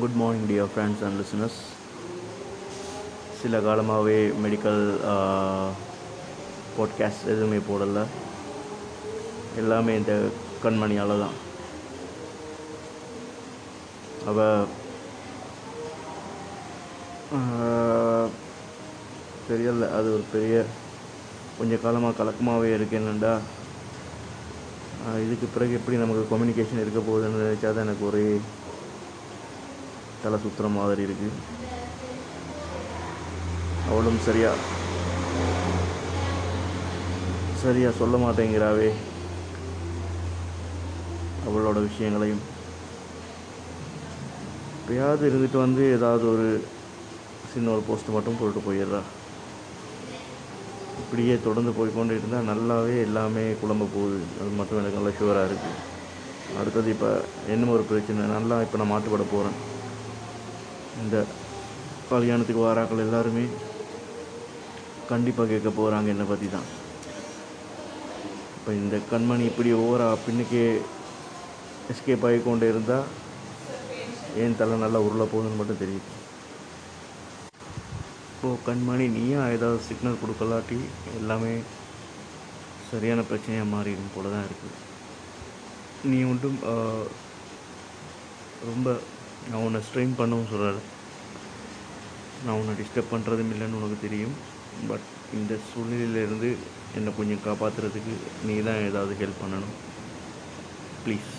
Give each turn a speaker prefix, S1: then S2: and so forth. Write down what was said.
S1: Good morning dear friends and listeners சில காலமாகவே medical podcast எதுவுமே போடலை. எல்லாமே இந்த கண்மணியால் தான் அவ தெரியல. அது ஒரு பெரிய கொஞ்ச காலமாக கலக்கமாகவே இருக்கேன்னுடா இதுக்கு பிறகு எப்படி நமக்கு கம்யூனிகேஷன் இருக்க போகுதுன்னு நினச்சா தான் எனக்கு ஒரே தலை சுற்றுற மாதிரி இருக்கு. அவளும் சரியா சரியா சொல்ல மாட்டேங்கிறாவே. அவளோட விஷயங்களையும். எப்பயாவது இருந்துட்டு வந்து ஏதாவது ஒரு சின்ன ஒரு போஸ்ட் மட்டும் போட்டு போயிடுறா. இப்படியே தொடர்ந்து போய்க்கொண்டு இருந்தால் நல்லாவே எல்லாமே குழம்ப போகுது. அது மட்டும் எனக்கு நல்லா ஷுவராக இருக்குது அடுத்தது இப்போ என்ன ஒரு பிரச்சனை. நல்லா இப்போ நான் மாட்டுப்பட போகிறேன் இந்த கல்யாணத்துக்கு வாராக்கள் எல்லாருமே கண்டிப்பாக கேட்க போகிறாங்க என்னை பற்றி தான் இப்போ இந்த கண்மணி இப்படி ஓவரா பின்னுக்கே எஸ்கேப் ஆகி கொண்டு இருந்தால் ஏன் தலை நல்லா உருள போகுதுன்னு மட்டும் தெரியுது. இப்போது கண்மணி நீயா ஏதாவது சிக்னல் கொடுக்கலாட்டி எல்லாமே சரியான பிரச்சனையாக மாறிடும் போல தான் இருக்குது. நீ மட்டும் ரொம்ப நான் உன்னை ஸ்ட்ரெயின் பண்ணவும் சொல்லலை நான் உன்னை டிஸ்டர்ப் பண்ணுறதும் இல்லைன்னு உனக்கு தெரியும். பட் இந்த சூழ்நிலையிலேருந்து என்னை கொஞ்சம் காப்பாற்றுறதுக்கு நீ தான் ஏதாவது ஹெல்ப் பண்ணணும். ப்ளீஸ்